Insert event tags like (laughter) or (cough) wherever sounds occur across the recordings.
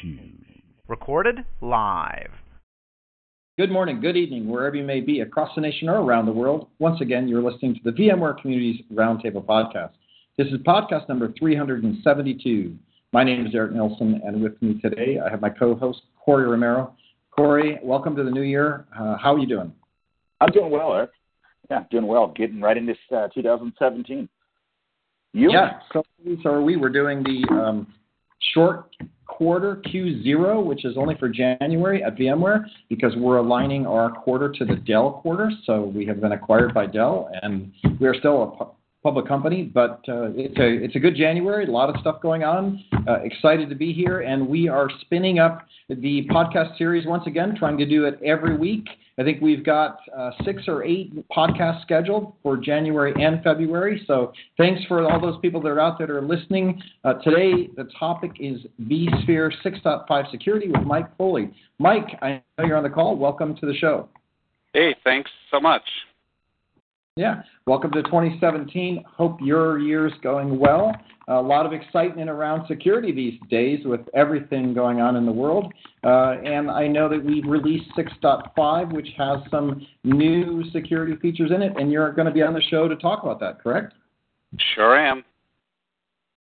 Shoes. Recorded live. Good morning, good evening, wherever you may be across the nation or around the world. Once again, you're listening to the VMware Communities Roundtable Podcast. This is podcast number 372. My name is Eric Nielsen, and with me today I have my co host, Corey Romero. Corey, welcome to the new year. Uh, how are you doing? I'm doing well, Eric. Yeah, doing well. Getting right into uh, 2017. You? Yeah, so, so are we. We're doing the um, short quarter Q0, which is only for January at VMware, because we're aligning our quarter to the Dell quarter. So we have been acquired by Dell, and we are still public company, but uh, it's a it's a good January. A lot of stuff going on. Uh, excited to be here, and we are spinning up the podcast series once again, trying to do it every week. I think we've got uh, six or eight podcasts scheduled for January and February. So thanks for all those people that are out there that are listening. Uh, today, the topic is vSphere 6.5 security with Mike Foley. Mike, I know you're on the call. Welcome to the show. Hey, thanks so much. Yeah, welcome to 2017. Hope your year's going well. A lot of excitement around security these days with everything going on in the world. Uh, and I know that we've released 6.5, which has some new security features in it, and you're going to be on the show to talk about that, correct? Sure am.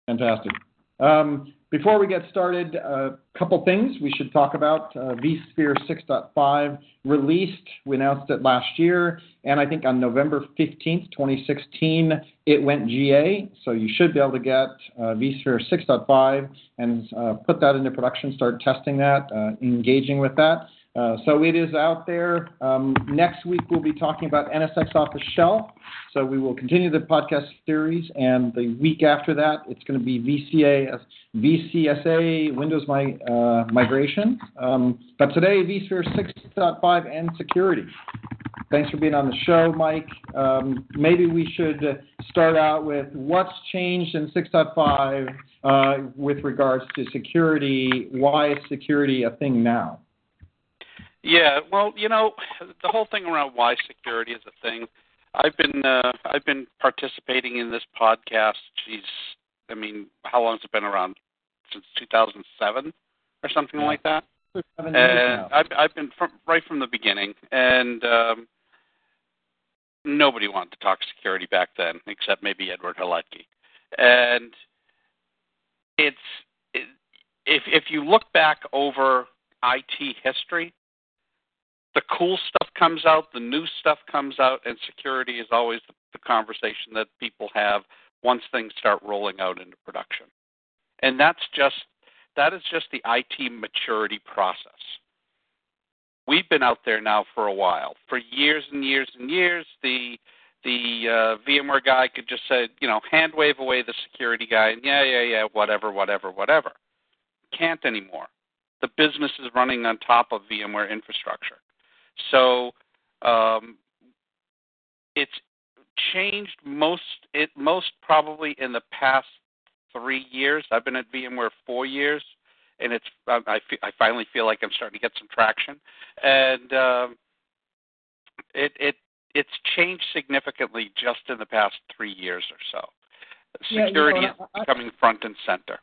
Fantastic. Um, before we get started, a couple things we should talk about. Uh, vSphere 6.5 released, we announced it last year, and I think on November 15th, 2016, it went GA. So you should be able to get uh, vSphere 6.5 and uh, put that into production, start testing that, engaging with that. Uh, so it is out there. Um, next week we'll be talking about NSX off the shelf. So we will continue the podcast series, and the week after that it's going to be VCA, VCSA Windows my, uh, migration. Um, but today vSphere 6.5 and security. Thanks for being on the show, Mike. Um, maybe we should start out with what's changed in 6.5 uh, with regards to security. Why is security a thing now? Yeah, well, you know, the whole thing around why security is a thing. I've been uh, I've been participating in this podcast. Geez, I mean, how long has it been around? Since 2007 or something yeah. like that. And I've I've been from right from the beginning, and um, nobody wanted to talk security back then, except maybe Edward Haletky. And it's it, if if you look back over IT history, the cool stuff comes out, the new stuff comes out, and security is always the, the conversation that people have once things start rolling out into production. And that's just that is just the IT maturity process. We've been out there now for a while, for years and years and years. The the uh, VMware guy could just say, you know, hand wave away the security guy, and yeah, yeah, yeah, whatever, whatever, whatever. Can't anymore. The business is running on top of VMware infrastructure. So um, it's changed most it most probably in the past three years. I've been at VMware four years, and it's I, I, I finally feel like I'm starting to get some traction, and um, it it it's changed significantly just in the past three years or so. Security yeah, you know, is becoming front and center.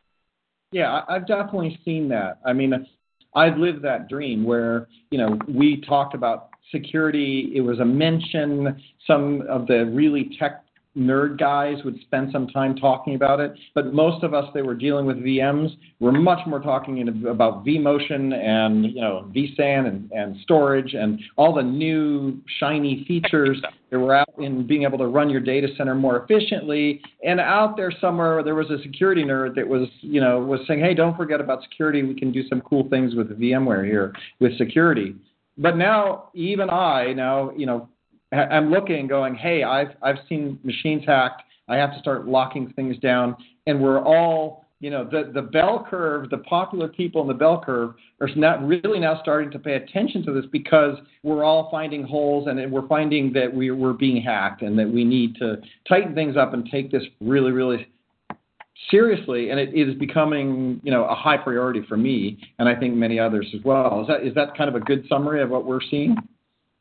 Yeah, I've definitely seen that. I mean, I've lived that dream where, you know, we talked about security. It was a mention. Some of the really tech nerd guys would spend some time talking about it, but most of us that were dealing with VMs were much more talking about vMotion and you know vSAN and, and storage and all the new shiny features that were out in being able to run your data center more efficiently. And out there somewhere there was a security nerd that was you know was saying, hey, don't forget about security. We can do some cool things with VMware here with security. But now even I now you know I'm looking, going, hey, I've I've seen machines hacked. I have to start locking things down, and we're all, you know, the the bell curve, the popular people in the bell curve are not really now starting to pay attention to this because we're all finding holes and we're finding that we, we're being hacked and that we need to tighten things up and take this really, really seriously, and it is becoming, you know, a high priority for me, and I think many others as well. Is that is that kind of a good summary of what we're seeing?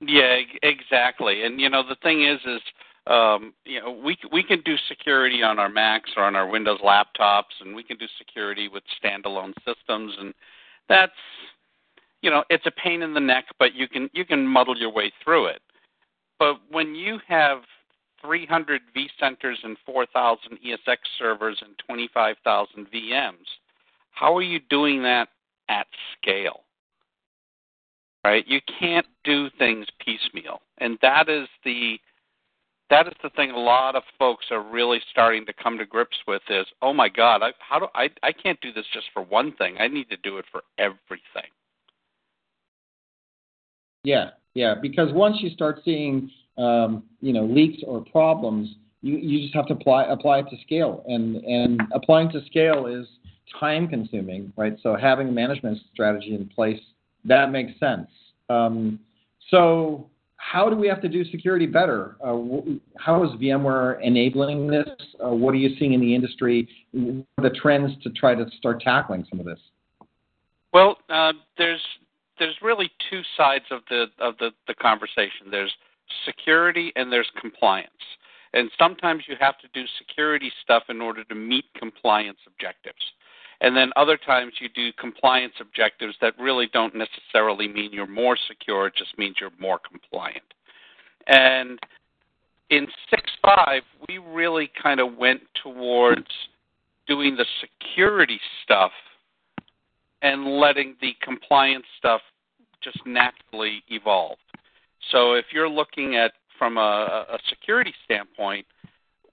Yeah, exactly. And you know, the thing is, is um, you know, we we can do security on our Macs or on our Windows laptops, and we can do security with standalone systems. And that's you know it's a pain in the neck, but you can you can muddle your way through it. But when you have 300 vCenters and 4,000 ESX servers and 25,000 VMs, how are you doing that at scale? Right? You can't do things piecemeal, and that is the that is the thing a lot of folks are really starting to come to grips with is oh my god I, how do I I can't do this just for one thing. I need to do it for everything. Yeah yeah because once you start seeing um, you know leaks or problems you, you just have to apply apply it to scale. And and applying to scale is time consuming right? So having a management strategy in place that makes sense um, so how do we have to do security better? Uh, how is VMware enabling this? Uh, what are you seeing in the industry? The trends to try to start tackling some of this. Well, uh, there's there's really two sides of the of the, the conversation. There's security and there's compliance. And sometimes you have to do security stuff in order to meet compliance objectives. And then other times you do compliance objectives that really don't necessarily mean you're more secure, it just means you're more compliant. And in 6.5, we really kind of went towards doing the security stuff and letting the compliance stuff just naturally evolve. So if you're looking at from a, a security standpoint,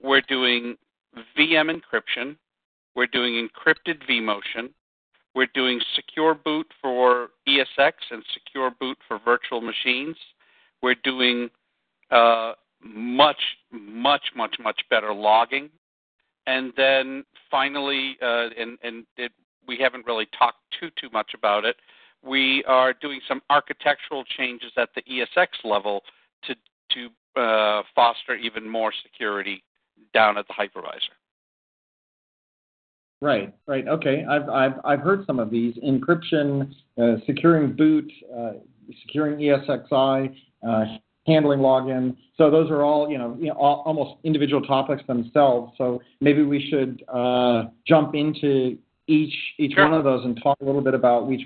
we're doing VM encryption, we're doing encrypted vMotion. We're doing secure boot for ESX and secure boot for virtual machines. We're doing uh, much, much, much, much better logging. And then finally, uh, and, and it, we haven't really talked too, too much about it, we are doing some architectural changes at the ESX level to, to uh, foster even more security down at the hypervisor. Right, right. Okay, I've I've I've heard some of these encryption, uh, securing boot, uh, securing ESXi, uh, handling login. So those are all you know, you know all, almost individual topics themselves. So maybe we should uh, jump into each one of those and talk a little bit about each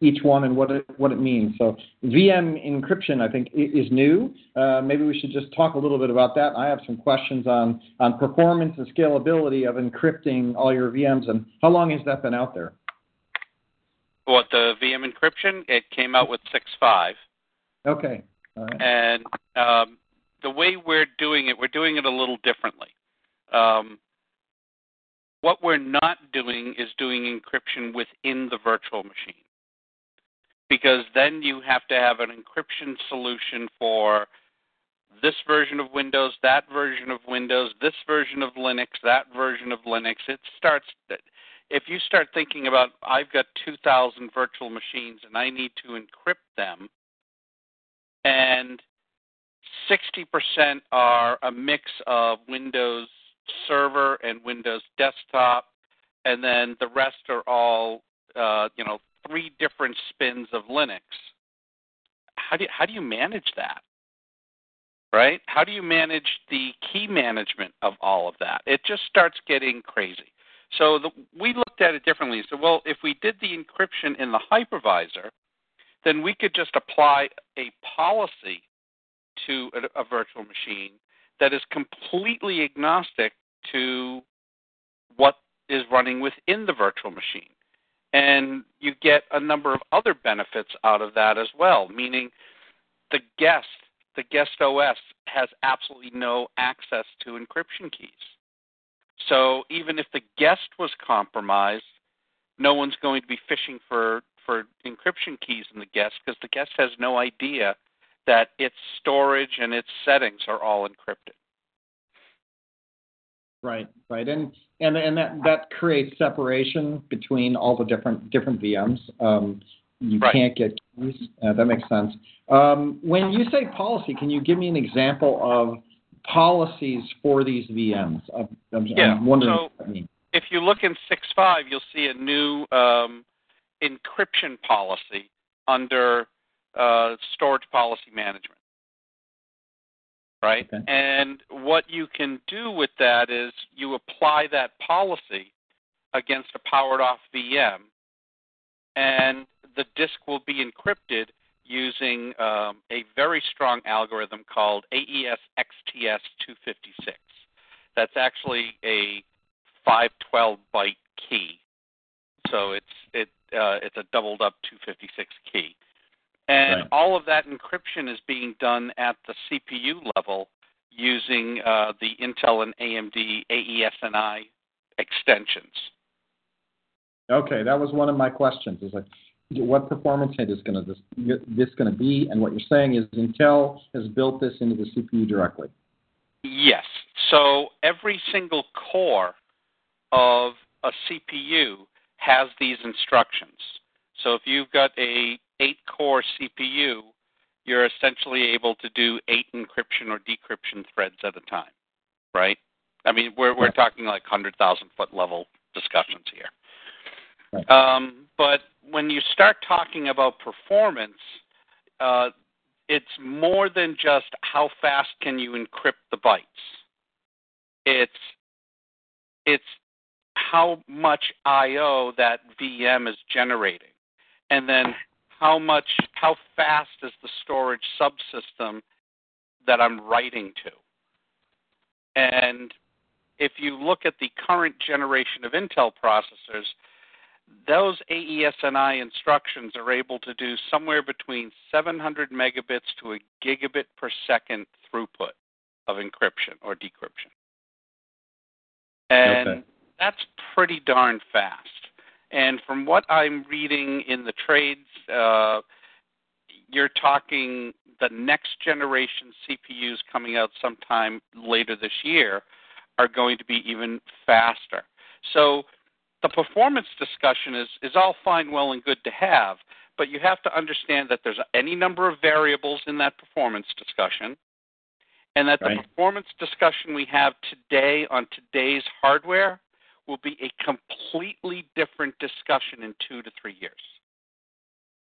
each one and what it what it means. So VM encryption, I think, is new. Uh, maybe we should just talk a little bit about that. I have some questions on on performance and scalability of encrypting all your VMs, and how long has that been out there? What the VM encryption? It came out with 6.5. Okay. And um, the way we're doing it, we're doing it a little differently. What we're not doing is doing encryption within the virtual machine. Because then you have to have an encryption solution for this version of Windows, that version of Windows, this version of Linux, that version of Linux. It starts, if you start thinking about, I've got 2,000 virtual machines and I need to encrypt them, and 60% are a mix of Windows Server and Windows Desktop, and then the rest are all uh, you know three different spins of Linux. How do you, how do you manage that? Right? How do you manage the key management of all of that? It just starts getting crazy. So the, we looked at it differently. So well, if we did the encryption in the hypervisor, then we could just apply a policy to a, a virtual machine that is completely agnostic to what is running within the virtual machine. And you get a number of other benefits out of that as well, meaning the guest, the guest OS, has absolutely no access to encryption keys. So even if the guest was compromised, no one's going to be fishing for, for encryption keys in the guest because the guest has no idea that its storage and its settings are all encrypted. Right, right, and and and that that creates separation between all the different different VMs. Um, you right. can't get keys. Uh, that makes sense. Um, when you say policy, can you give me an example of policies for these VMs? I'm, I'm, yeah. I'm wondering so what that means. If you look in 6.5, you'll see a new um, encryption policy under uh, storage policy management right? Okay. And what you can do with that is you apply that policy against a powered off VM, and the disk will be encrypted using um, a very strong algorithm called AES XTS 256. That's actually a 512 byte key, so it's it uh, it's a doubled up 256 key, and Right. all of that encryption is being done at the CPU level using uh, the Intel and AMD AES-NI extensions. Okay, that was one of my questions. Is like, what performance hit is going to this, this going to be? And what you're saying is Intel has built this into the CPU directly. Yes. So every single core of a CPU has these instructions. So if you've got a eight core CPU, you're essentially able to do eight encryption or decryption threads at a time, right? I mean, we're we're talking like hundred thousand foot level discussions here. Right. Um, but when you start talking about performance, uh, it's more than just how fast can you encrypt the bytes. It's it's how much I/O that VM is generating, and then how much how fast is the storage subsystem that I'm writing to. And if you look at the current generation of Intel processors, those AES-NI instructions are able to do somewhere between 700 megabits to a gigabit per second throughput of encryption or decryption. And Okay. that's pretty darn fast. And from what I'm reading in the trades, uh, you're talking the next generation CPUs coming out sometime later this year are going to be even faster. So the performance discussion is, is all fine, well, and good to have, but you have to understand that there's any number of variables in that performance discussion, and that the performance discussion we have today on today's hardware will be a completely different discussion in two to three years.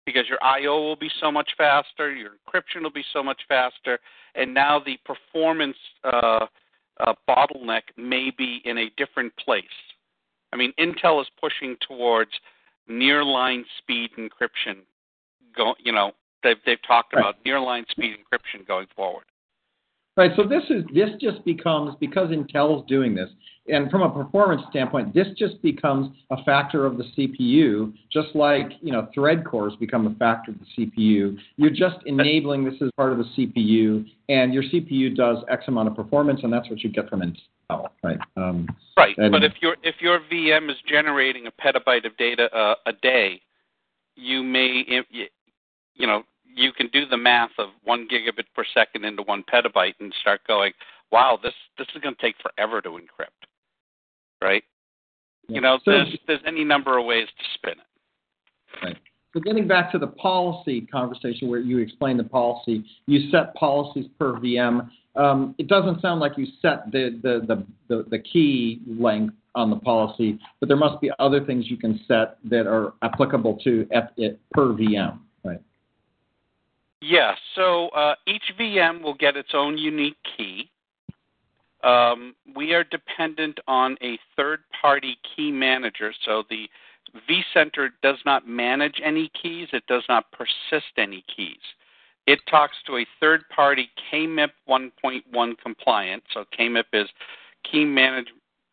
Because your I/O will be so much faster, your encryption will be so much faster, and now the performance uh, uh, bottleneck may be in a different place. I mean, Intel is pushing towards near-line speed encryption. Go, you know, they've they've talked Right. about near-line speed encryption going forward. Right. So this is this just becomes because Intel's doing this, and from a performance standpoint, this just becomes a factor of the CPU, just like you know thread cores become a factor of the CPU. You're just enabling this as part of the CPU, and your CPU does X amount of performance, and that's what you get from Intel, right? Um, Right, And- but if your if your VM is generating a petabyte of data uh, a day, you may you you know you can do the math of one gigabit per second into one petabyte and start going, wow, this this is going to take forever to encrypt, right? You know, So- there's there's any number of ways to spin it. So getting back to the policy conversation where you explain the policy, you set policies per VM. Um, it doesn't sound like you set the, the, the, the, the key length on the policy, but there must be other things you can set that are applicable to F, it per VM, right? Yeah, so uh, each VM will get its own unique key. Um, we are dependent on a third party key manager, so the vCenter does not manage any keys, it does not persist any keys. It talks to a third party KMIP 1.1 compliant, so KMIP is Key, manage,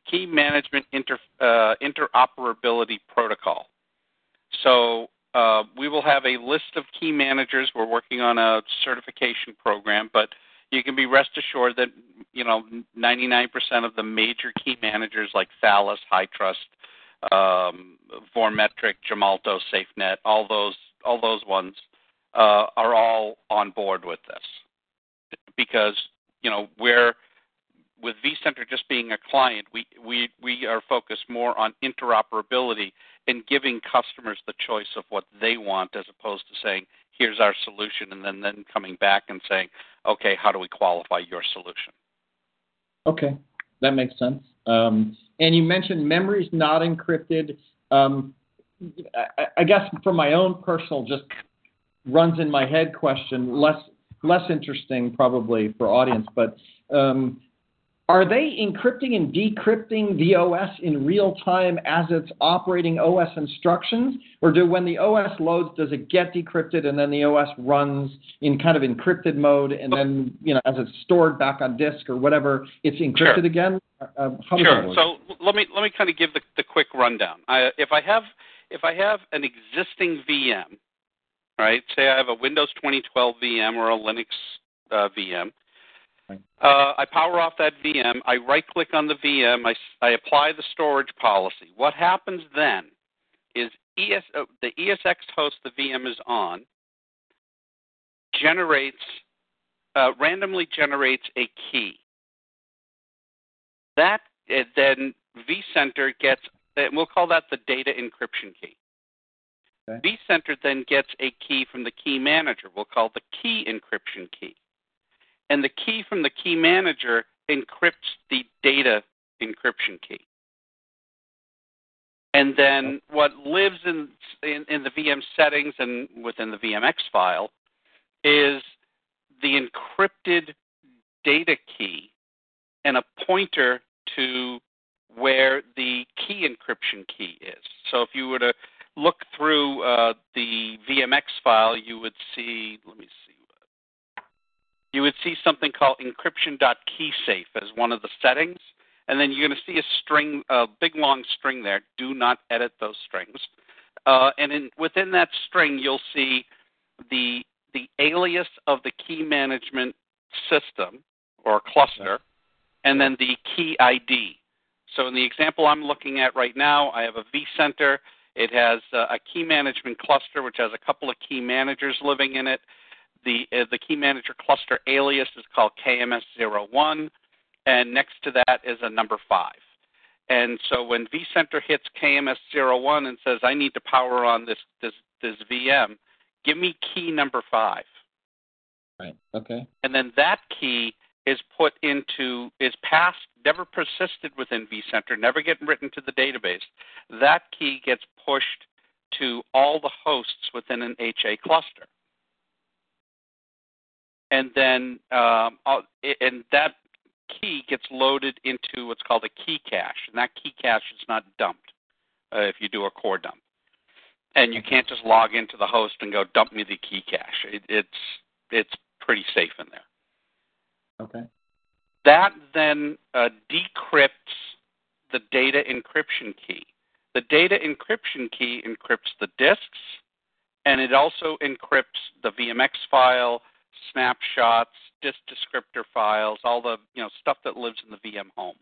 key Management Inter, uh, Interoperability Protocol. So uh, we will have a list of key managers. We're working on a certification program, but you can be rest assured that you know 99% of the major key managers like Thales, HyTrust, um, Vormetric, Gemalto, SafeNet, all those all those ones uh, are all on board with this because you know we're with vCenter just being a client, we, we, we are focused more on interoperability and giving customers the choice of what they want as opposed to saying, here's our solution, and then, then coming back and saying, okay, how do we qualify your solution? Okay, that makes sense. Um, and you mentioned memory's not encrypted. Um, I, I guess from my own personal, just runs in my head question, less less interesting probably for audience, but um, are they encrypting and decrypting the OS in real time as it's operating OS instructions? Or do when the OS loads, does it get decrypted and then the OS runs in kind of encrypted mode and then, you know, as it's stored back on disk or whatever, it's encrypted Sure. again? Uh, that Sure. So let me let me kind of give the, the quick rundown. I, if I have if I have an existing VM, right? Say I have a Windows 2012 VM or a Linux uh, VM. Uh, I power off that VM. I right click on the VM. I apply the storage policy. What happens then is ES, uh, the ESX host the VM is on generates uh, randomly generates a key. That uh, then vCenter gets, and we'll call that the data encryption key. Okay. vCenter then gets a key from the key manager. We'll call the key encryption key. And the key from the key manager encrypts the data encryption key. And then what lives in, in, in the VM settings and within the VMX file is the encrypted data key and a pointer to where the key encryption key is. So if you were to look through uh, the VMX file, you would see, let me see, you would see something called encryption.keysafe as one of the settings. And then you're going to see a string, a big long string there. Do not edit those strings. Uh, and in, within that string, you'll see the the alias of the key management system or cluster, and then the key ID. So in the example I'm looking at right now, I have a vCenter. It has uh, a key management cluster, which has a couple of key managers living in it. The uh, the key manager cluster alias is called KMS01, and next to that is a number five. And so when vCenter hits KMS01 and says, "I need to power on this this this VM," give me key number five. Right. Okay. And then that key is put into, is passed, never persisted within vCenter, never get written to the database. That key gets pushed to all the hosts within an HA cluster. And then, um, and that key gets loaded into what's called a key cache, and that key cache is not dumped uh, if you do a core dump. And you can't just log into the host and go dump me the key cache. It, it's it's pretty safe in there. Okay. That then uh, decrypts the data encryption key. The data encryption key encrypts the disks, and it also encrypts the VMX file, snapshots, disk descriptor files, all the you know stuff that lives in the VM home.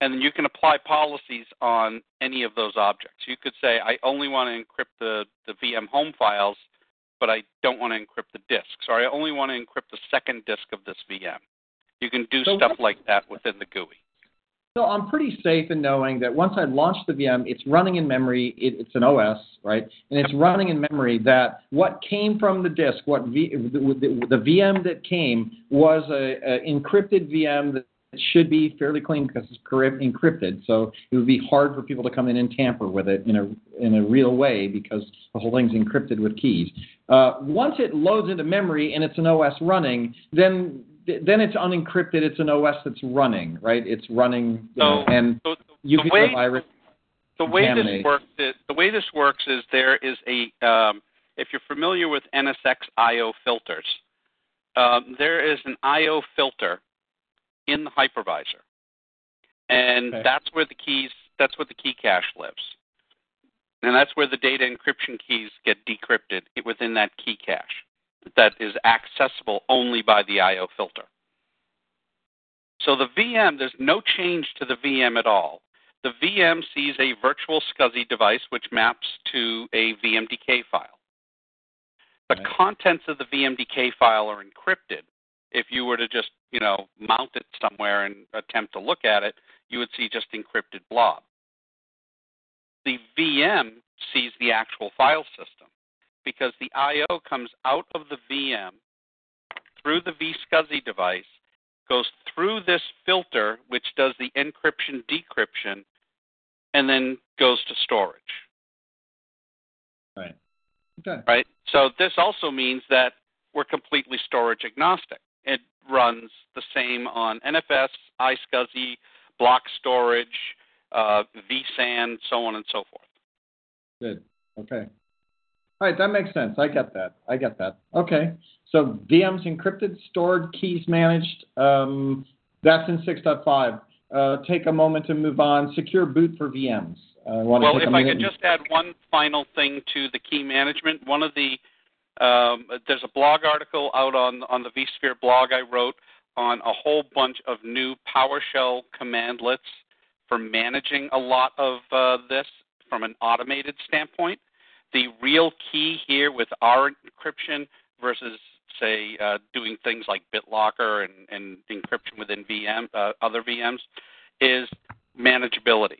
And then you can apply policies on any of those objects. You could say, I only want to encrypt the, the VM home files, but I don't want to encrypt the disks, or I only want to encrypt the second disk of this VM. You can do So stuff like that within the GUI. So I'm pretty safe in knowing that once I launch the VM, it's running in memory. It, it's an OS, right? And it's running in memory that what came from the disk, what v, the, the, VM that came was a, a encrypted VM that should be fairly clean because it's encrypted. So it would be hard for people to come in and tamper with it in a in a real way because the whole thing's encrypted with keys. Uh, once it loads into memory and it's an OS running, then then it's unencrypted. It's an OS that's running, right? It's running, you know, and So you the get way a virus. the way this works is, the way this works is there is a um, if you're familiar with NSX IO filters, um, there is an IO filter in the hypervisor, and Okay. that's where the keys that's where the key cache lives, and that's where the data encryption keys get decrypted within that key cache that is accessible only by the IO filter. So the VM, there's no change to the VM at all. The VM sees a virtual SCSI device which maps to a VMDK file. The Right. contents of the VMDK file are encrypted. If you were to just, you know, mount it somewhere and attempt to look at it, you would see just encrypted blob. The VM sees the actual file system because the I/O comes out of the VM through the vSCSI device goes through this filter, which does the encryption decryption, and then goes to storage. Right. Okay. Right. So this also means that we're completely storage agnostic. it runs the same on NFS, iSCSI, block storage, uh, vSAN, so on and so forth. Good. Okay. All right, that makes sense. I get that. I get that. Okay. So VMs encrypted, stored, keys managed. Um, that's in 6.5. Uh, take a moment to move on. Secure boot for VMs. Uh, well, if I could just add one final thing to the key management, one of the um, there's a blog article out on on the vSphere blog I wrote on a whole bunch of new PowerShell commandlets for managing a lot of uh, this from an automated standpoint. The real key here with our encryption versus say uh, doing things like BitLocker and, and encryption within VM, uh, other VMs, is manageability.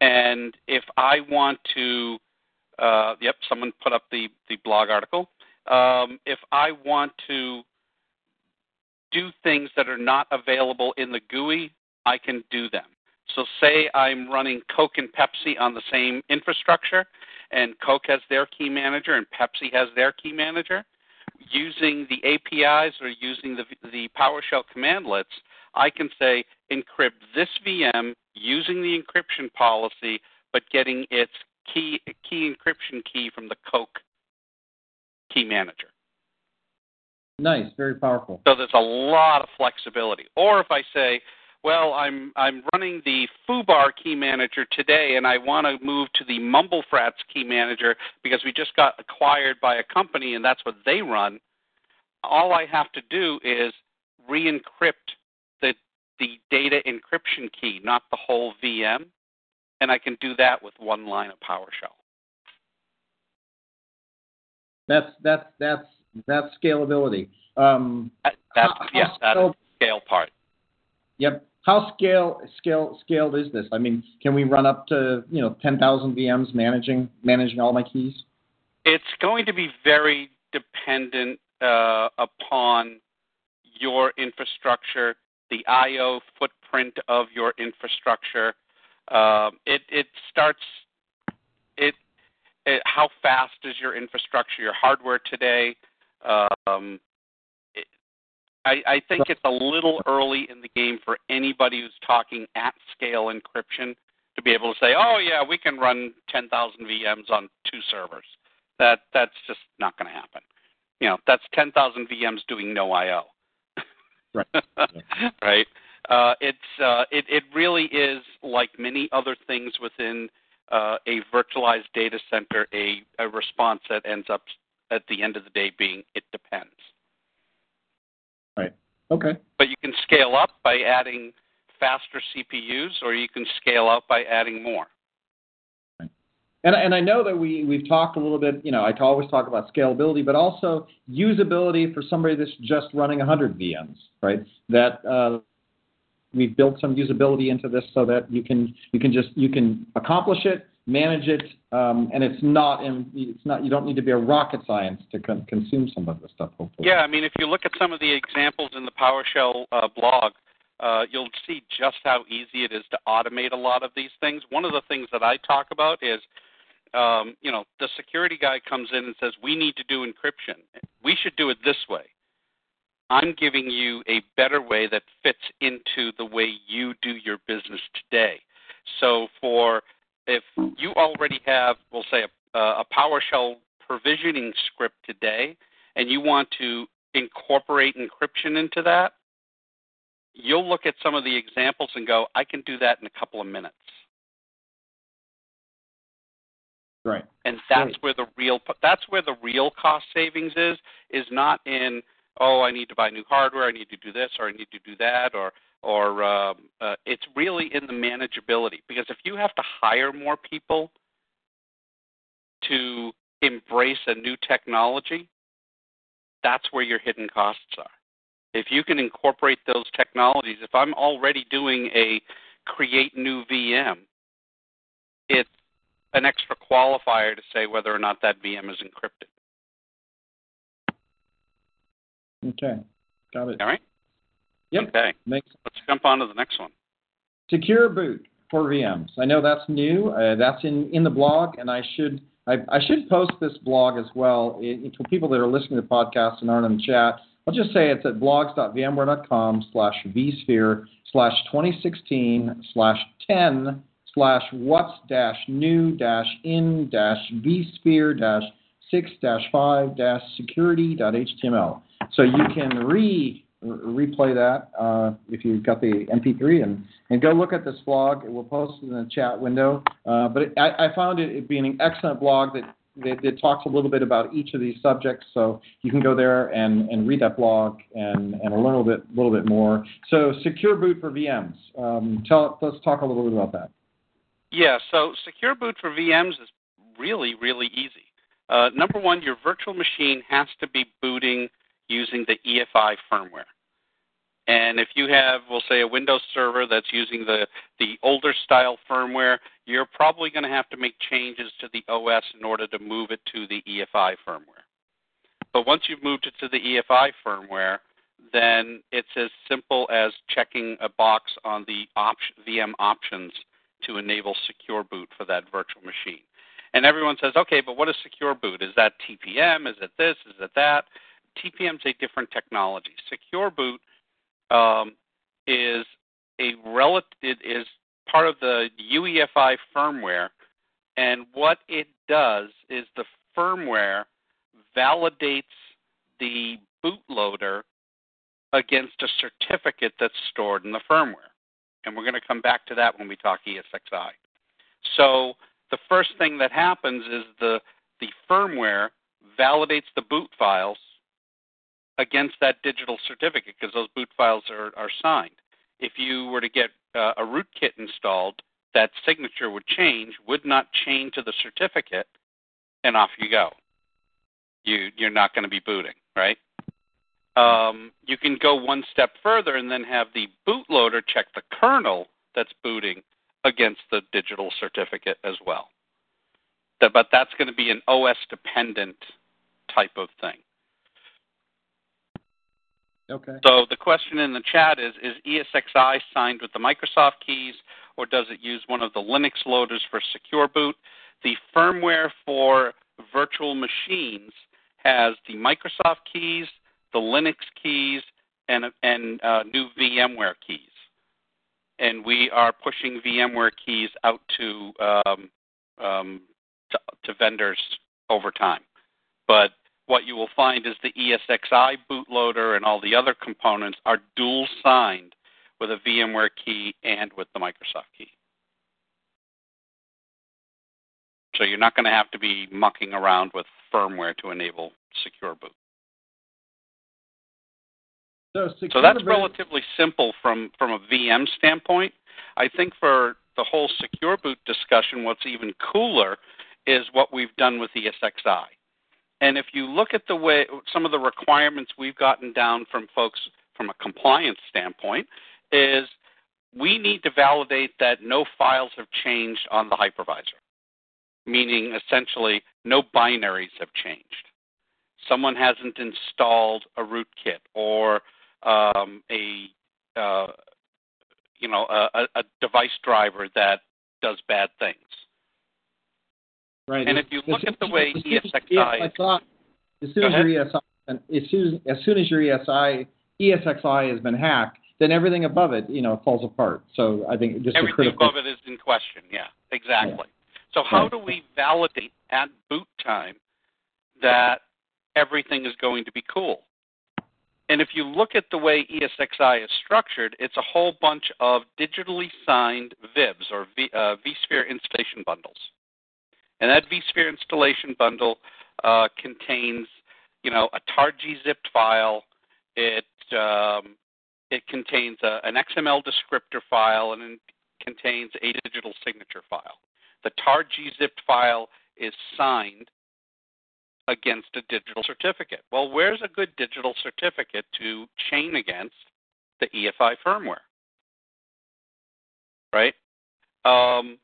And if I want to, uh, yep, someone put up the, the blog article. Um, if I want to do things that are not available in the GUI, I can do them. So, say I'm running Coke and Pepsi on the same infrastructure, and Coke has their key manager and Pepsi has their key manager. Using the APIs or using the, the PowerShell commandlets, I can say encrypt this VM using the encryption policy, but getting its key key encryption key from the Coke key manager. Nice, very powerful. So there's a lot of flexibility. Or if I say, well, I'm I'm running the FUBAR key manager today, and I want to move to the MumbleFrats key manager because we just got acquired by a company, and that's what they run. All I have to do is re-encrypt the the data encryption key, not the whole VM, and I can do that with one line of PowerShell. That's that's that's that's scalability. Um, that's how, yes, that's the scale part. Yep. How scale scale scaled is this? I mean, can we run up to you know 10,000 VMs managing managing all my keys? It's going to be very dependent uh, upon your infrastructure, the I/O footprint of your infrastructure. Uh, it it starts it, it, how fast is your infrastructure, your hardware today? Um, I, I think it's a little early in the game for anybody who's talking at scale encryption to be able to say, "Oh yeah, we can run 10,000 VMs on two servers." That that's just not going to happen. You know, that's 10,000 VMs doing no I/O. right. (laughs) right. Uh, it's uh, it it really is like many other things within uh, a virtualized data center, a, a response that ends up at the end of the day being it depends. Okay. But you can scale up by adding faster CPUs, or you can scale up by adding more. And, and I know that we, we've talked a little bit, you know, I always talk about scalability, but also usability for somebody that's just running 100 VMs, right? That uh, we've built some usability into this so that you can you can just you can accomplish it manage it, um, and it's not it's not you don't need to be a rocket science to con- consume some of this stuff. Hopefully. Yeah, I mean, if you look at some of the examples in the PowerShell uh, blog, uh, you'll see just how easy it is to automate a lot of these things. One of the things that I talk about is, um, you know, the security guy comes in and says, "We need to do encryption. We should do it this way." I'm giving you a better way that fits into the way you do your business today. So for if you already have, we'll say, a, uh, a PowerShell provisioning script today, and you want to incorporate encryption into that, you'll look at some of the examples and go, I can do that in a couple of minutes. Right. And that's right. where the real that's where the real cost savings is is not in oh I need to buy new hardware I need to do this or I need to do that or or um, uh, it's really in the manageability. Because if you have to hire more people to embrace a new technology, that's where your hidden costs are. If you can incorporate those technologies, if I'm already doing a create new VM, it's an extra qualifier to say whether or not that VM is encrypted. Okay, got it. All right. Yep. Okay. Makes Let's jump on to the next one. Secure boot for VMs. I know that's new. Uh, that's in, in the blog, and I should I, I should post this blog as well. It, for people that are listening to the podcast and aren't in the chat, I'll just say it's at blogs.vmware.com slash vsphere slash 2016 slash 10 slash what's dash new dash in dash vsphere dash 6 dash 5 dash security.html. So you can re replay that uh, if you've got the MP3 and, and go look at this blog. We'll post it in the chat window. Uh, but it, I, I, found it, it being an excellent blog that, that, that, talks a little bit about each of these subjects. So you can go there and, and read that blog and, and learn a little bit, little bit more. So secure boot for VMs. Um, tell, let's talk a little bit about that. Yeah, so secure boot for VMs is really, really easy. Uh, number one, your virtual machine has to be booting using the EFI firmware. And if you have, we'll say, a Windows server that's using the, the older style firmware, you're probably going to have to make changes to the OS in order to move it to the EFI firmware. But once you've moved it to the EFI firmware, then it's as simple as checking a box on the op- VM options to enable secure boot for that virtual machine. And everyone says, okay, but what is secure boot? Is that TPM? Is it this? Is it that? TPM is a different technology. Secure boot um, is a relative is part of the UEFI firmware, and what it does is the firmware validates the bootloader against a certificate that's stored in the firmware. And we're going to come back to that when we talk ESXi. So the first thing that happens is the the firmware validates the boot files against that digital certificate because those boot files are, are signed. If you were to get uh, a rootkit installed, that signature would change, would not chain to the certificate, and off you go. You, you're not going to be booting, right? Um, you can go one step further and then have the bootloader check the kernel that's booting against the digital certificate as well. But that's going to be an OS dependent type of thing. Okay. So the question in the chat is Is ESXi signed with the Microsoft keys, or does it use one of the Linux loaders for secure boot? The firmware for virtual machines has the Microsoft keys, the Linux keys, and, and uh, new VMware keys. And we are pushing VMware keys out to, um, um, to, to vendors over time. But what you will find is the ESXi bootloader and all the other components are dual signed with a VMware key and with the Microsoft key. So you're not going to have to be mucking around with firmware to enable secure boot. So, so that's boot. relatively simple from, from a VM standpoint. I think for the whole secure boot discussion, what's even cooler is what we've done with ESXi. And if you look at the way some of the requirements we've gotten down from folks from a compliance standpoint, is we need to validate that no files have changed on the hypervisor, meaning essentially no binaries have changed. Someone hasn't installed a rootkit or um, a uh, you know a, a device driver that does bad things. Right. And if you look at the way ESXi, as soon as your ESI, as soon as, soon as your ESI ESXi has been hacked, then everything above it, you know, falls apart. So I think just everything above it is in question. Yeah, exactly. Yeah. So how right. do we validate at boot time that everything is going to be cool? And if you look at the way ESXi is structured, it's a whole bunch of digitally signed VIBs or v, uh, vSphere installation bundles. And that vSphere installation bundle uh, contains, you know, a TAR-G zipped file. It um, it contains a, an XML descriptor file and it contains a digital signature file. The TAR-G zipped file is signed against a digital certificate. Well, where's a good digital certificate to chain against the EFI firmware? Right? Um,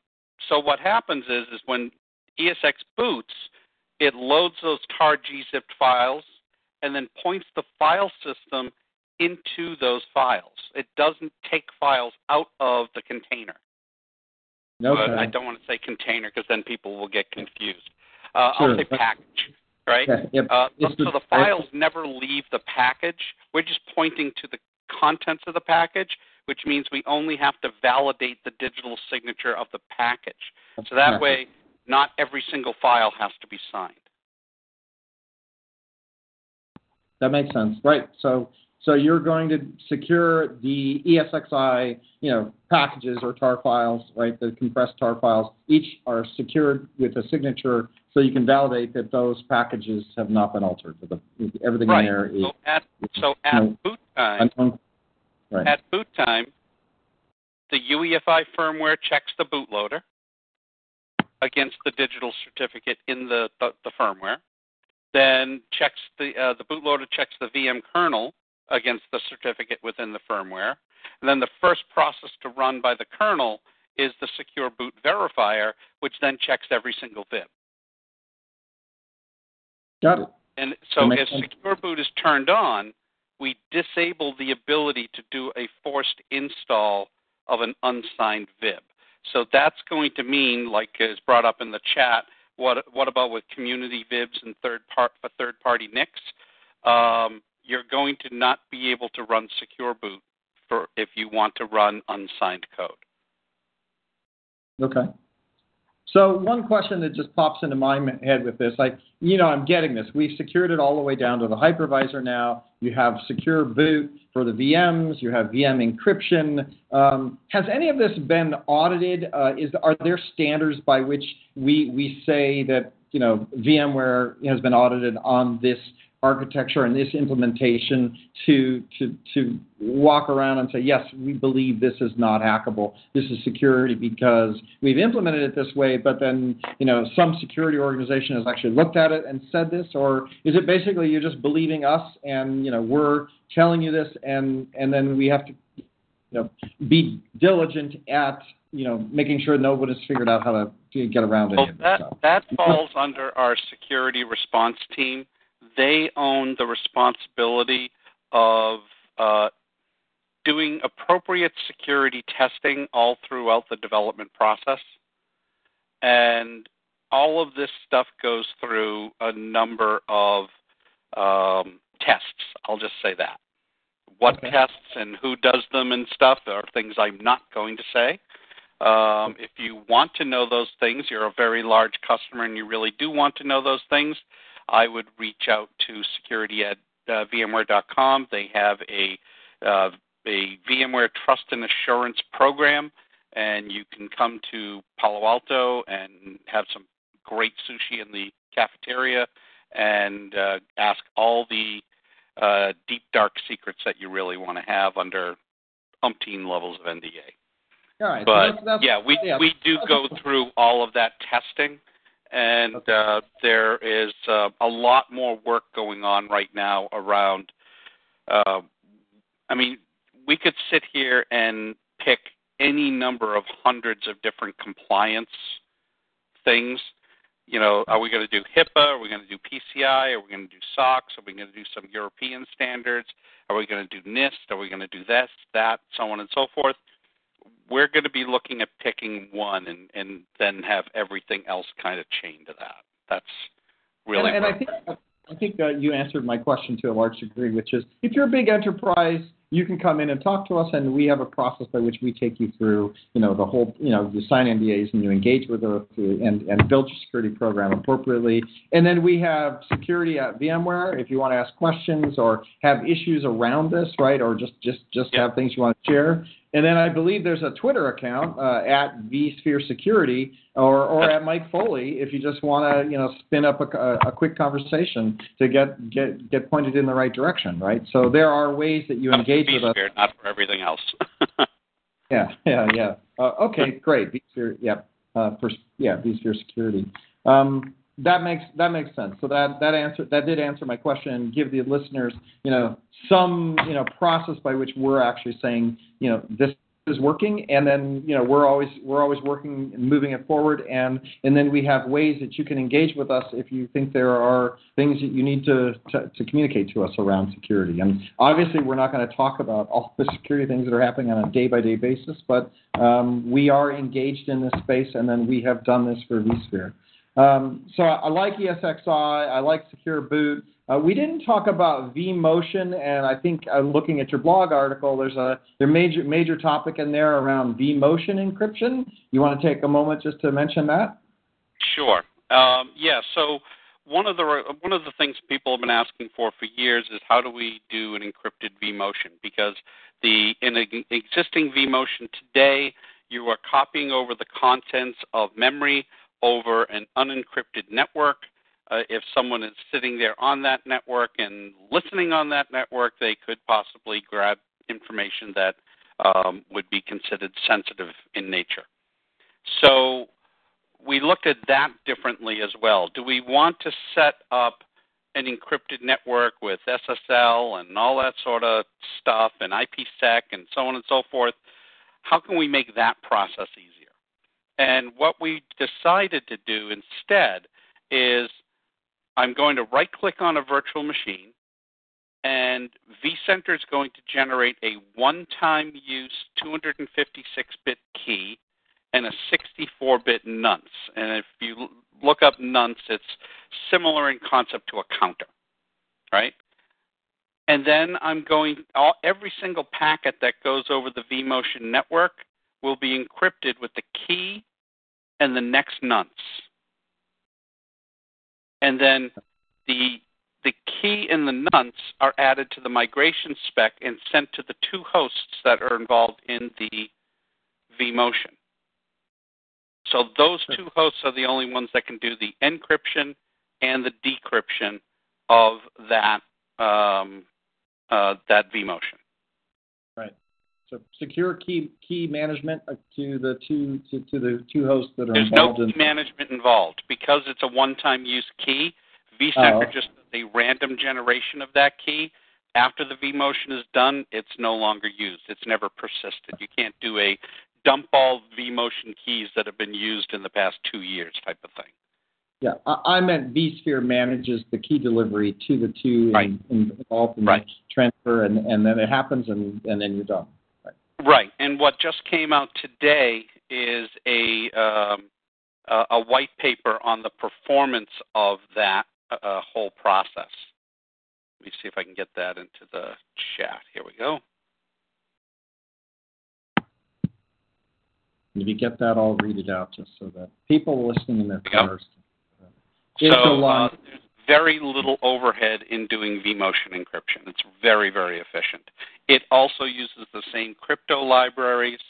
so what happens is, is when ESX boots, it loads those tar gzipped files and then points the file system into those files. It doesn't take files out of the container. Okay. I don't want to say container because then people will get confused. Uh, sure. I'll say package. right? Yeah, yep. Uh, so the- files never leave the package. We're just pointing to the contents of the package, which means we only have to validate the digital signature of the package. So that way, not every single file has to be signed. That makes sense, right? So, so you're going to secure the ESXi, you know, packages or tar files, right? The compressed tar files. Each are secured with a signature, so you can validate that those packages have not been altered. The, everything Right. in there is So at so at No. boot time. Right. at boot time, the UEFI firmware checks the bootloader against the digital certificate in the, the, the firmware. Then checks the uh, the bootloader checks the VM kernel against the certificate within the firmware. And then the first process to run by the kernel is the secure boot verifier, which then checks every single VIB. Got it. And so if sense. Secure Boot is turned on, we disable the ability to do a forced install of an unsigned VIB. So that's going to mean, like is brought up in the chat, what what about with community VIBs and third part for third party NICs? Um, you're going to not be able to run Secure Boot for if you want to run unsigned code. Okay. So one question that just pops into my head with this, like, you know, I'm getting this. We've secured it all the way down to the hypervisor now. You have secure boot for the VMs. You have VM encryption. Um, has any of this been audited? Uh, is are there standards by which we we say that you know VMware has been audited on this architecture and this implementation to to to walk around and say yes we believe this is not hackable this is security because we've implemented it this way but then you know some security organization has actually looked at it and said this or is it basically you're just believing us and you know we're telling you this and and then we have to you know be diligent at you know making sure nobody's figured out how to, get around Well, any of that stuff that falls under our security response team. They own the responsibility of uh, doing appropriate security testing all throughout the development process, and all of this stuff goes through a number of um, tests. I'll just say that. What Okay. tests and who does them and stuff are things I'm not going to say. Um, if you want to know those things, you're a very large customer and you really do want to know those things, I would reach out to security at uh, VMware.com. They have a uh, a VMware Trust and Assurance program, and you can come to Palo Alto and have some great sushi in the cafeteria and uh, ask all the uh, deep dark secrets that you really want to have under umpteen levels of NDA. all right so But that's- that's- yeah, we yeah. we do go through all of that testing, and uh, there is uh, a lot more work going on right now around. Uh, I mean, we could sit here and pick any number of hundreds of different compliance things. You know, are we going to do HIPAA? Are we going to do PCI? Are we going to do SOX? Are we going to do some European standards? Are we going to do NIST? Are we going to do this, that, so on and so forth? We're going to be looking at picking one and, and then have everything else kind of chained to that. That's really and, and I think I think uh, you answered my question to a large degree, which is if you're a big enterprise, you can come in and talk to us, and we have a process by which we take you through, you know, the whole, you know, you sign NDAs and you engage with us and and build your security program appropriately, and then we have security at VMware if you want to ask questions or have issues around this, right, or just just just Yeah. have things you want to share. And then I believe there's a Twitter account uh, at vSphere Security or, or at Mike Foley if you just want to you know spin up a, a, quick conversation to get get get pointed in the right direction, right? So there are ways that you Comes with us. not for everything else. (laughs) Yeah, yeah, yeah. Uh, okay, great. vSphere, yep. Uh, for, yeah, vSphere Security. Um, that makes that makes sense. So that that answer that did answer my question and give the listeners, you know, some you know process by which we're actually saying, you know, this is working, and then you know we're always we're always working and moving it forward, and and then we have ways that you can engage with us if you think there are things that you need to to, to communicate to us around security. And obviously, we're not going to talk about all the security things that are happening on a day by day basis, but um, we are engaged in this space, and then we have done this for vSphere. Um, so I, like ESXi. I like Secure Boot. Uh, we didn't talk about vMotion, and I think uh, looking at your blog article, there's a there major major topic in there around vMotion encryption. You want to take a moment just to mention that? Sure. Um, yeah. So one of the one of the things people have been asking for for years is how do we do an encrypted vMotion? Because the in an existing vMotion today, you are copying over the contents of memory over an unencrypted network. Uh, if someone is sitting there on that network and listening on that network, they could possibly grab information that um, would be considered sensitive in nature. So we looked at that differently as well. Do we want to set up an encrypted network with SSL and all that sort of stuff and IPsec and so on and so forth? How can we make that process easier? And what we decided to do instead is I'm going to right click on a virtual machine, and vCenter is going to generate a one time use 256 bit key and a 64 bit nonce. And if you look up nonce, it's similar in concept to a counter, right? And then I'm going, all, every single packet that goes over the vMotion network will be encrypted with the key and the next nonce. And then the the key and the nonce are added to the migration spec and sent to the two hosts that are involved in the vMotion. So those two hosts are the only ones that can do the encryption and the decryption of that um, uh, that vMotion. So secure key key management uh, to the two to, to the two hosts that are There's involved. no key in... management involved because it's a one-time use key. vCenter Oh. just does a random generation of that key. After the vMotion is done, it's no longer used. It's never persisted. You can't do a dump all vMotion keys that have been used in the past two years type of thing. Yeah, I, I meant vSphere manages the key delivery to the two Right. in, in, involved in Right. the transfer, and, and then it happens, and, and then you're done. Right. And what just came out today is a um, a, a white paper on the performance of that uh, whole process. Let me see if I can get that into the chat. Here we go. If you get that, I'll read it out just so that people listening in their There you go. cars. It's a so lot. uh, there's very little overhead in doing vMotion encryption. It's very, very efficient. It also uses the same crypto libraries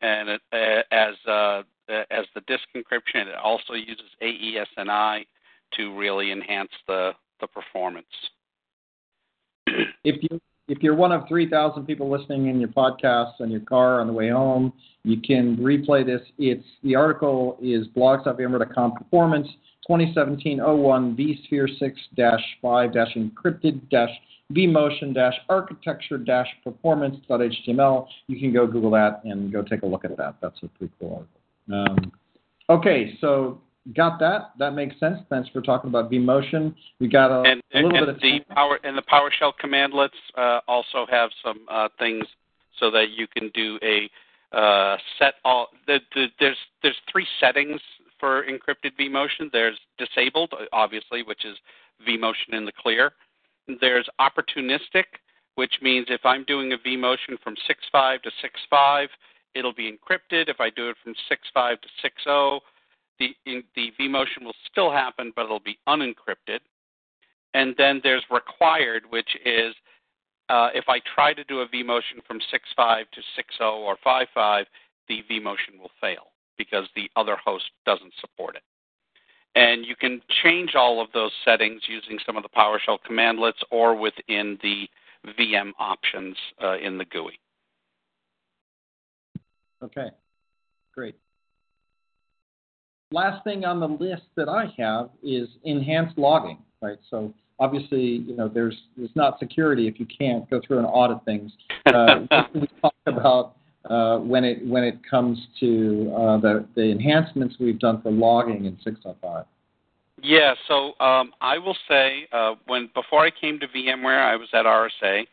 and it, uh, as uh, as the disk encryption. It also uses AESNI to really enhance the the performance. (clears throat) if you if you're one of 3,000 people listening in your podcast on your car on the way home, you can replay this. It's the article is blogs.vmware.com performance 2017-01 vSphere 6-5 encrypted vmotion architecture performance.html. You can go Google that and go take a look at that. That's a pretty cool article. Um, okay, so got that. That makes sense. Thanks for talking about vMotion. We got a, little bit of the power and the PowerShell cmdlets uh, also have some uh, things so that you can do a uh, set all. The, the, there's there's three settings for encrypted vMotion. There's disabled, obviously, which is vMotion in the clear. There's opportunistic, which means if I'm doing a vMotion from 6.5 to 6.5, it'll be encrypted. If I do it from 6.5 to 6.0, the in, the vMotion will still happen, but it'll be unencrypted. And then there's required, which is uh, if I try to do a vMotion from 6.5 to 6.0 or 5.5, the vMotion will fail because the other host doesn't support it. And you can change all of those settings using some of the PowerShell cmdlets or within the VM options uh, in the GUI. Okay, great. Last thing on the list that I have is enhanced logging, right? So obviously, you know, there's there's not security if you can't go through and audit things. Uh, (laughs) we talk about when it when it comes to uh, the the enhancements we've done for logging in 6.5? Yeah, so um, I will say uh, when before I came to VMware, I was at RSA.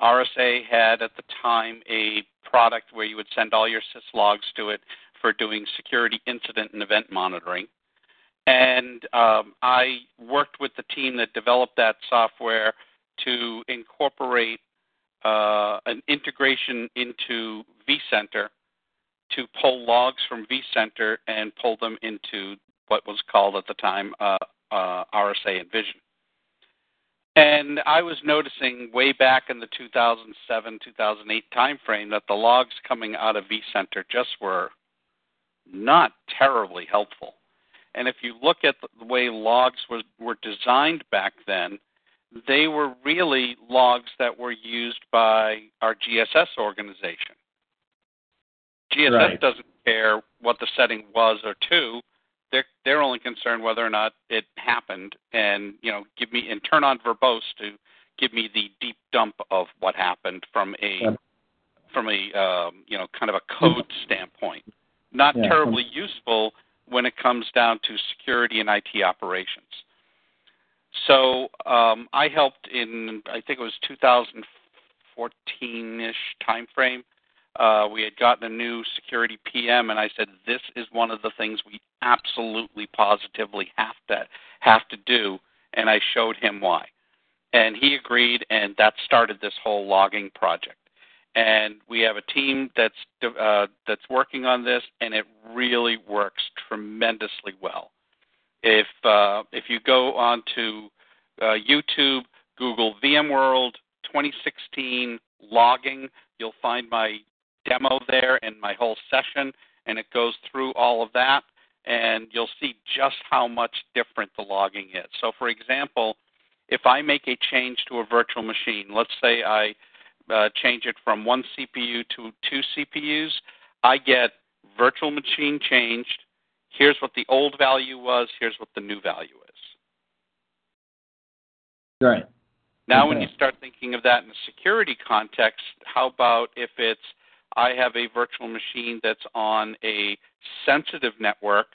RSA had at the time a product where you would send all your syslogs to it for doing security incident and event monitoring. and um, I worked with the team that developed that software to incorporate uh, an integration into vCenter to pull logs from vCenter and pull them into what was called at the time uh, uh, RSA Envision. And I was noticing way back in the 2007 2008 timeframe that the logs coming out of vCenter just were not terribly helpful. And if you look at the way logs were, were designed back then, they were really logs that were used by our GSS organization. GSS Right. doesn't care what the setting was or two. They're they're only concerned whether or not it happened, and you know, give me and turn on verbose to give me the deep dump of what happened from a Yep. from a um, you know kind of a code standpoint. Not Yeah. terribly useful when it comes down to security and IT operations. So um, I helped in I think it was 2014ish timeframe. Uh, we had gotten a new security PM, and I said, "This is one of the things we absolutely, positively have to have to do." And I showed him why, and he agreed, and that started this whole logging project. And we have a team that's uh, that's working on this, and it really works tremendously well. If uh, if you go onto uh, YouTube, Google VMworld 2016 logging, you'll find my demo there and my whole session, and it goes through all of that, and you'll see just how much different the logging is. So, for example, if I make a change to a virtual machine, let's say I uh, change it from one CPU to two CPUs, I get virtual machine changed. Here's what the old value was. Here's what the new value is. Right. Now, when you start thinking of that in a security context, how about if it's I have a virtual machine that's on a sensitive network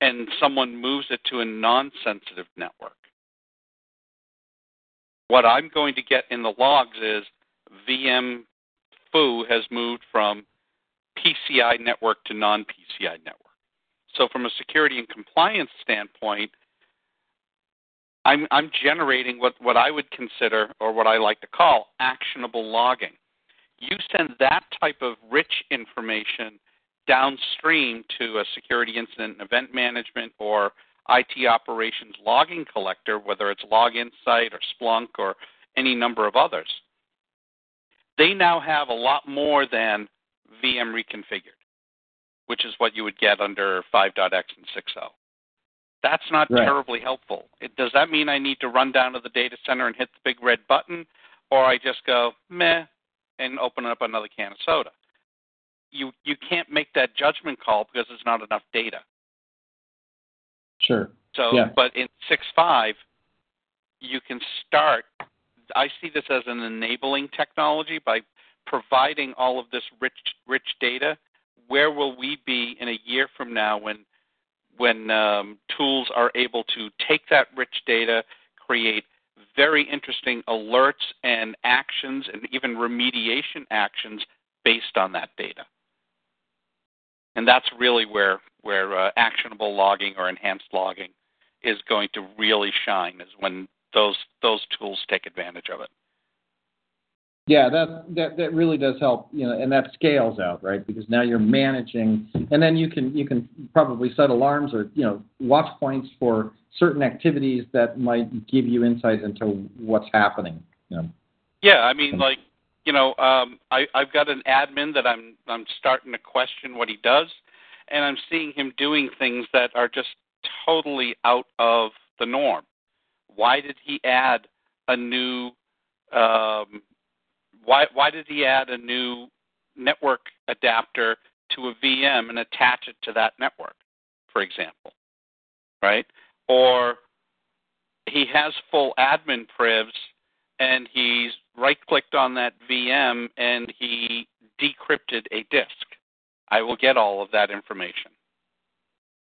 and someone moves it to a non sensitive network? What I'm going to get in the logs is VM foo has moved from PCI network to non PCI network. So, from a security and compliance standpoint, I'm, I'm generating what, what I would consider, or what I like to call, actionable logging. You send that type of rich information downstream to a security incident and event management or IT operations logging collector, whether it's LogInsight or Splunk or any number of others. They now have a lot more than VM reconfigured, which is what you would get under 5.x and 6.0. That's not Right. terribly helpful. It, does that mean I need to run down to the data center and hit the big red button, or I just go meh and open up another can of soda? You you can't make that judgment call because there's not enough data. Sure. So, Yeah. but in 6.5, you can start. I see this as an enabling technology by providing all of this rich, rich data. Where will we be in a year from now when, when um, tools are able to take that rich data, create very interesting alerts and actions, and even remediation actions based on that data? And that's really where where uh, actionable logging or enhanced logging is going to really shine is when those those tools take advantage of it. Yeah, that that that really does help, you know, and that scales out, right? Because now you're managing, and then you can you can probably set alarms or you know watch points for certain activities that might give you insight into what's happening. You know. Yeah, I mean, like you know, um, I, I've got an admin that I'm I'm starting to question what he does, and I'm seeing him doing things that are just totally out of the norm. Why did he add a new um, why why did he add a new network adapter to a VM and attach it to that network, for example, right? Or he has full admin privs and he's right clicked on that VM and he decrypted a disk. I will get all of that information.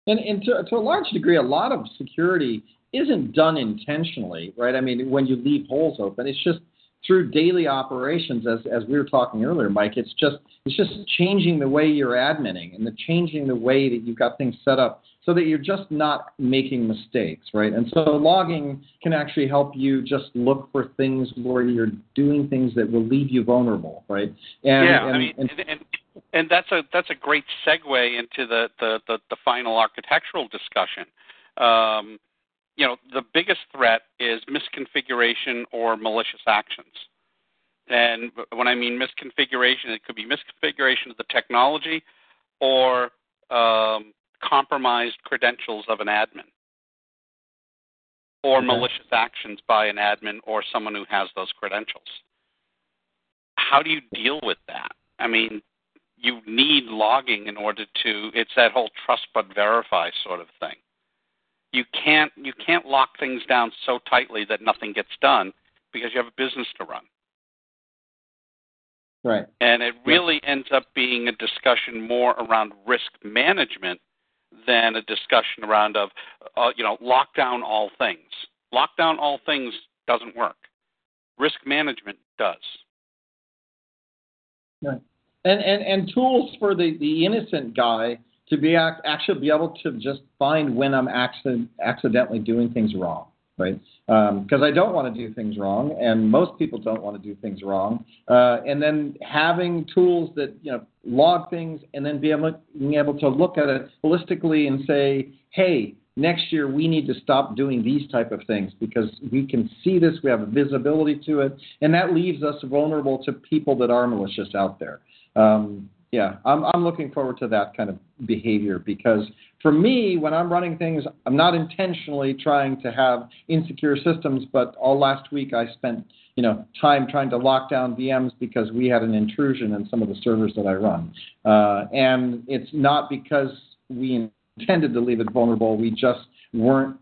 And, and to, to a large degree, a lot of security isn't done intentionally, right? I mean, when you leave holes open, it's just through daily operations, as as we were talking earlier, Mike. It's just it's just changing the way you're adminning and the changing the way that you've got things set up so that you're just not making mistakes, right? And so logging can actually help you just look for things where you're doing things that will leave you vulnerable, right? And, yeah, and, I mean, and, and, and that's a that's a great segue into the the the, the final architectural discussion. Um, you know, the biggest threat is misconfiguration or malicious actions. And when I mean misconfiguration, it could be misconfiguration of the technology or um, compromised credentials of an admin or okay. malicious actions by an admin or someone who has those credentials. How do you deal with that? I mean, you need logging in order to it's that whole trust but verify sort of thing. You can't you can't lock things down so tightly that nothing gets done because you have a business to run. Right. And it really yeah. ends up being a discussion more around risk management than a discussion around of uh, you know lock down all things. Lock down all things doesn't work. Risk management does. Right. And and and tools for the the innocent guy to be actually be able to just find when I'm accident, accidentally doing things wrong right? Because um, I don't want to do things wrong, and most people don't want to do things wrong. Uh, and then having tools that you know log things, and then be able, being able to look at it holistically and say, hey, next year we need to stop doing these type of things because we can see this, we have visibility to it, and that leaves us vulnerable to people that are malicious out there. Um, yeah, I'm I'm looking forward to that kind of behavior because for me, when I'm running things, I'm not intentionally trying to have insecure systems, but all last week I spent you know time trying to lock down VMs because we had an intrusion in some of the servers that I run, uh, and it's not because we intended to leave it vulnerable. We just weren't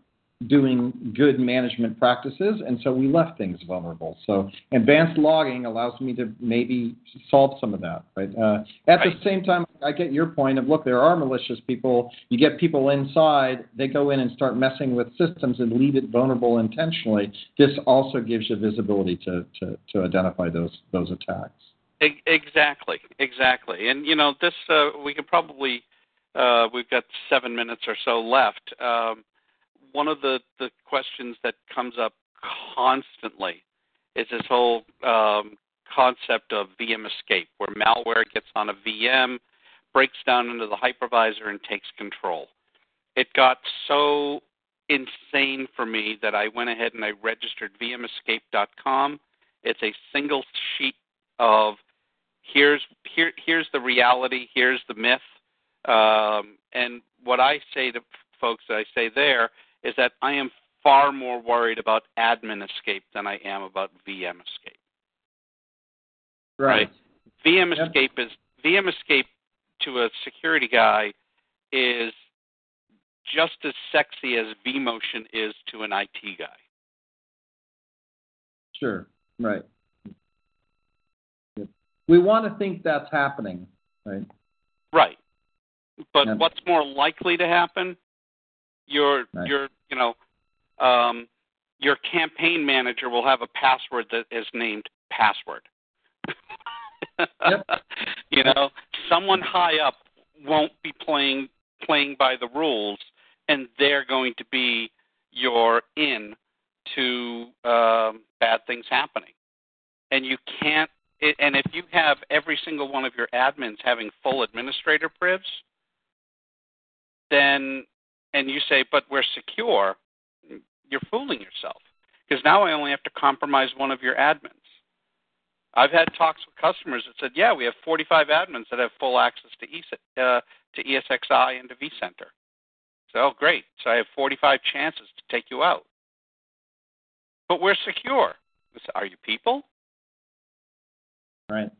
doing good management practices, and so we left things vulnerable. So advanced logging allows me to maybe solve some of that. Right. Uh, at right. the same time, I get your point of look, there are malicious people. You get people inside, they go in and start messing with systems and leave it vulnerable intentionally. This also gives you visibility to to, to identify those those attacks. Exactly, exactly. And you know, this uh, we could probably uh, we've got seven minutes or so left. Um, one of the, the questions that comes up constantly is this whole um, concept of VM escape, where malware gets on a VM, breaks down into the hypervisor, and takes control. It got so insane for me that I went ahead and I registered vmescape.com. It's a single sheet of here's here here's the reality, here's the myth, um, and what I say to folks, I say there is that I am far more worried about admin escape than I am about VM escape. Right. right? VM yep. escape is VM escape to a security guy is just as sexy as vMotion is to an IT guy. Sure. Right. We want to think that's happening, right? Right. But yep. what's more likely to happen your right. your you know um, your campaign manager will have a password that is named password. yep. (laughs) You know, someone high up won't be playing playing by the rules, and they're going to be your in to um, bad things happening. And you can't. And if you have every single one of your admins having full administrator privs, then and you say, but we're secure, you're fooling yourself. Because now I only have to compromise one of your admins. I've had talks with customers that said, yeah, we have 45 admins that have full access to, ES- uh, to ESXi and to vCenter. So, oh, great. So I have 45 chances to take you out. But we're secure. Are you people? Right.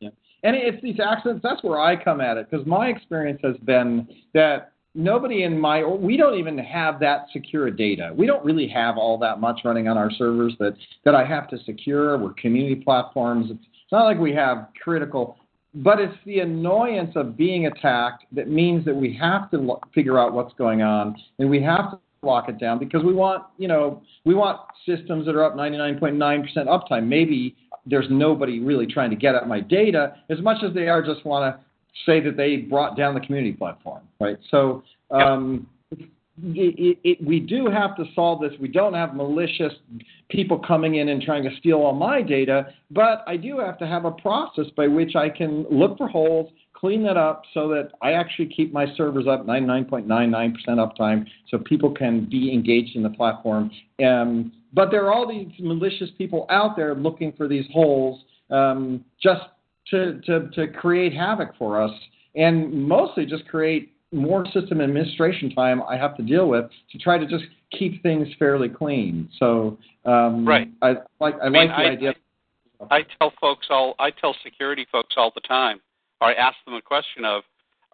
Yeah. And it's these accidents, that's where I come at it, because my experience has been that nobody in my we don't even have that secure data. We don't really have all that much running on our servers that that I have to secure. We're community platforms. It's, not like we have critical, but it's the annoyance of being attacked that means that we have to figure out what's going on and we have to lock it down because we want, you know, we want systems that are up 99.9% uptime. Maybe there's nobody really trying to get at my data as much as they are just want to say that they brought down the community platform, right? So um, it, it, we do have to solve this. We don't have malicious people coming in and trying to steal all my data, but I do have to have a process by which I can look for holes, clean that up so that I actually keep my servers up 99.99% uptime so people can be engaged in the platform. Um, but there are all these malicious people out there looking for these holes um, just to, to, to create havoc for us and mostly just create more system administration time I have to deal with to try to just keep things fairly clean. So um, right, I like I, I mean, like the I, idea. I, tell folks all I tell security folks all the time, or I ask them a question of,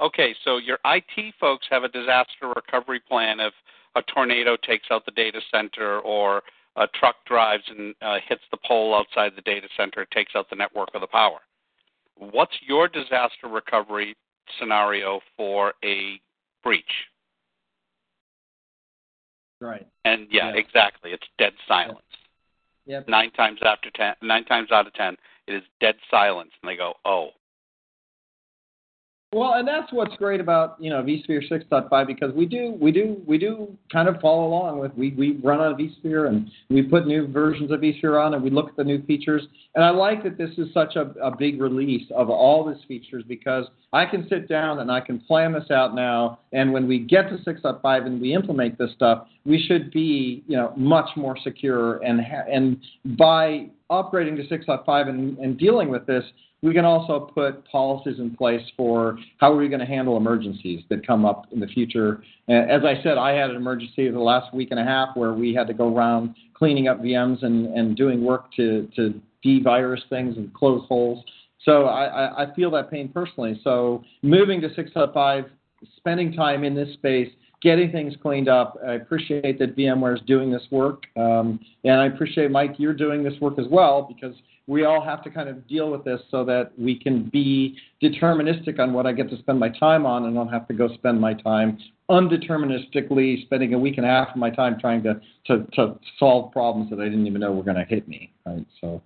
okay, so your IT folks have a disaster recovery plan if a tornado takes out the data center or a truck drives and uh, hits the pole outside the data center, takes out the network or the power. What's your disaster recovery scenario for a breach? Right. And yeah, Yeah. exactly. It's dead silence. Yep. Nine times after ten, nine times out of ten, it is dead silence, and they go, "Oh, Well, and that's what's great about you know vSphere 6.5 because we do we do we do kind of follow along with we we run on vSphere and we put new versions of vSphere on and we look at the new features. And I like that this is such a, a big release of all these features because I can sit down and I can plan this out now. And when we get to 6.5 and we implement this stuff we should be you know much more secure and ha- and by upgrading to 6.5 and, and dealing with this we can also put policies in place for how are we going to handle emergencies that come up in the future. As I said, I had an emergency the last week and a half where we had to go around cleaning up VMs and, and doing work to, to de-virus things and close holes. So I, I feel that pain personally. So moving to 6.5, spending time in this space, getting things cleaned up. I appreciate that VMware is doing this work, um, and I appreciate Mike you're doing this work as well because we all have to kind of deal with this so that we can be deterministic on what I get to spend my time on and don't have to go spend my time undeterministically spending a week and a half of my time trying to, to, to solve problems that I didn't even know were going to hit me. Right. So,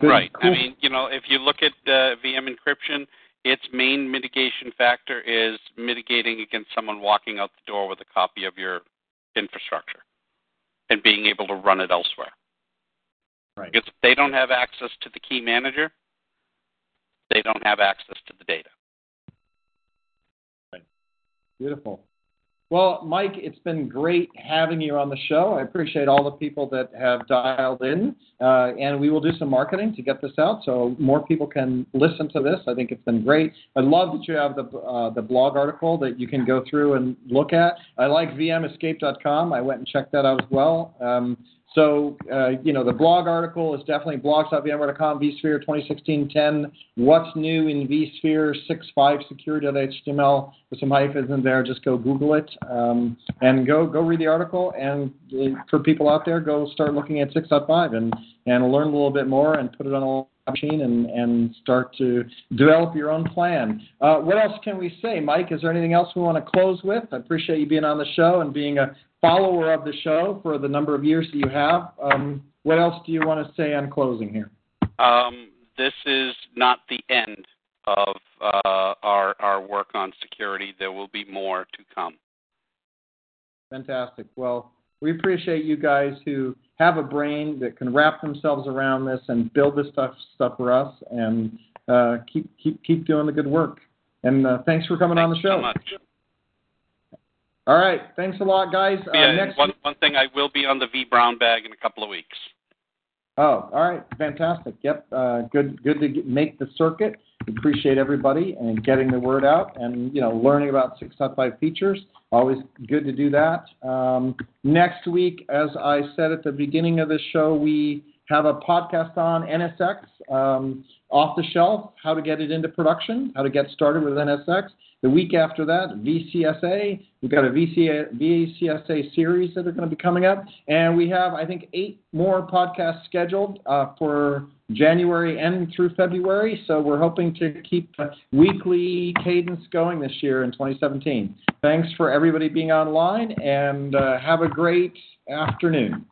good, right." cool. I mean, you know, if you look at uh, VM encryption, its main mitigation factor is mitigating against someone walking out the door with a copy of your infrastructure and being able to run it elsewhere. Right. Because if they don't have access to the key manager, they don't have access to the data. Right. Beautiful. Well, Mike, it's been great having you on the show. I appreciate all the people that have dialed in, uh, and we will do some marketing to get this out so more people can listen to this. I think it's been great. I love that you have the uh, the blog article that you can go through and look at. I like vmescape.com. I went and checked that out as well. Um, so, uh, you know, the blog article is definitely blogs.vmware.com, vSphere 2016-10, what's new in vSphere 6.5 security.html with some hyphens in there. Just go Google it um, and go go read the article. And uh, for people out there, go start looking at 6.5 and, and learn a little bit more and put it on a machine and, and start to develop your own plan. Uh, what else can we say, Mike? Is there anything else we want to close with? I appreciate you being on the show and being a follower of the show for the number of years that you have. Um, what else do you want to say on closing here? Um, this is not the end of uh, our our work on security. There will be more to come. Fantastic. Well, we appreciate you guys who have a brain that can wrap themselves around this and build this stuff stuff for us, and uh, keep keep keep doing the good work. And uh, thanks for coming on the show. so much. All right. Thanks a lot, guys. Uh, yeah, next one one thing I will be on the vBrownBag in a couple of weeks. Oh, all right, fantastic. Yep, uh, good, good to get, make the circuit. Appreciate everybody and getting the word out, and you know, learning about 6.5 features. Always good to do that. Um, next week, as I said at the beginning of the show, we have a podcast on NSX um, off the shelf, how to get it into production, how to get started with NSX. The week after that, VCSA. We've got a VCA, VCSA series that are going to be coming up. And we have, I think, eight more podcasts scheduled uh, for January and through February. So we're hoping to keep weekly cadence going this year in 2017. Thanks for everybody being online and uh, have a great afternoon.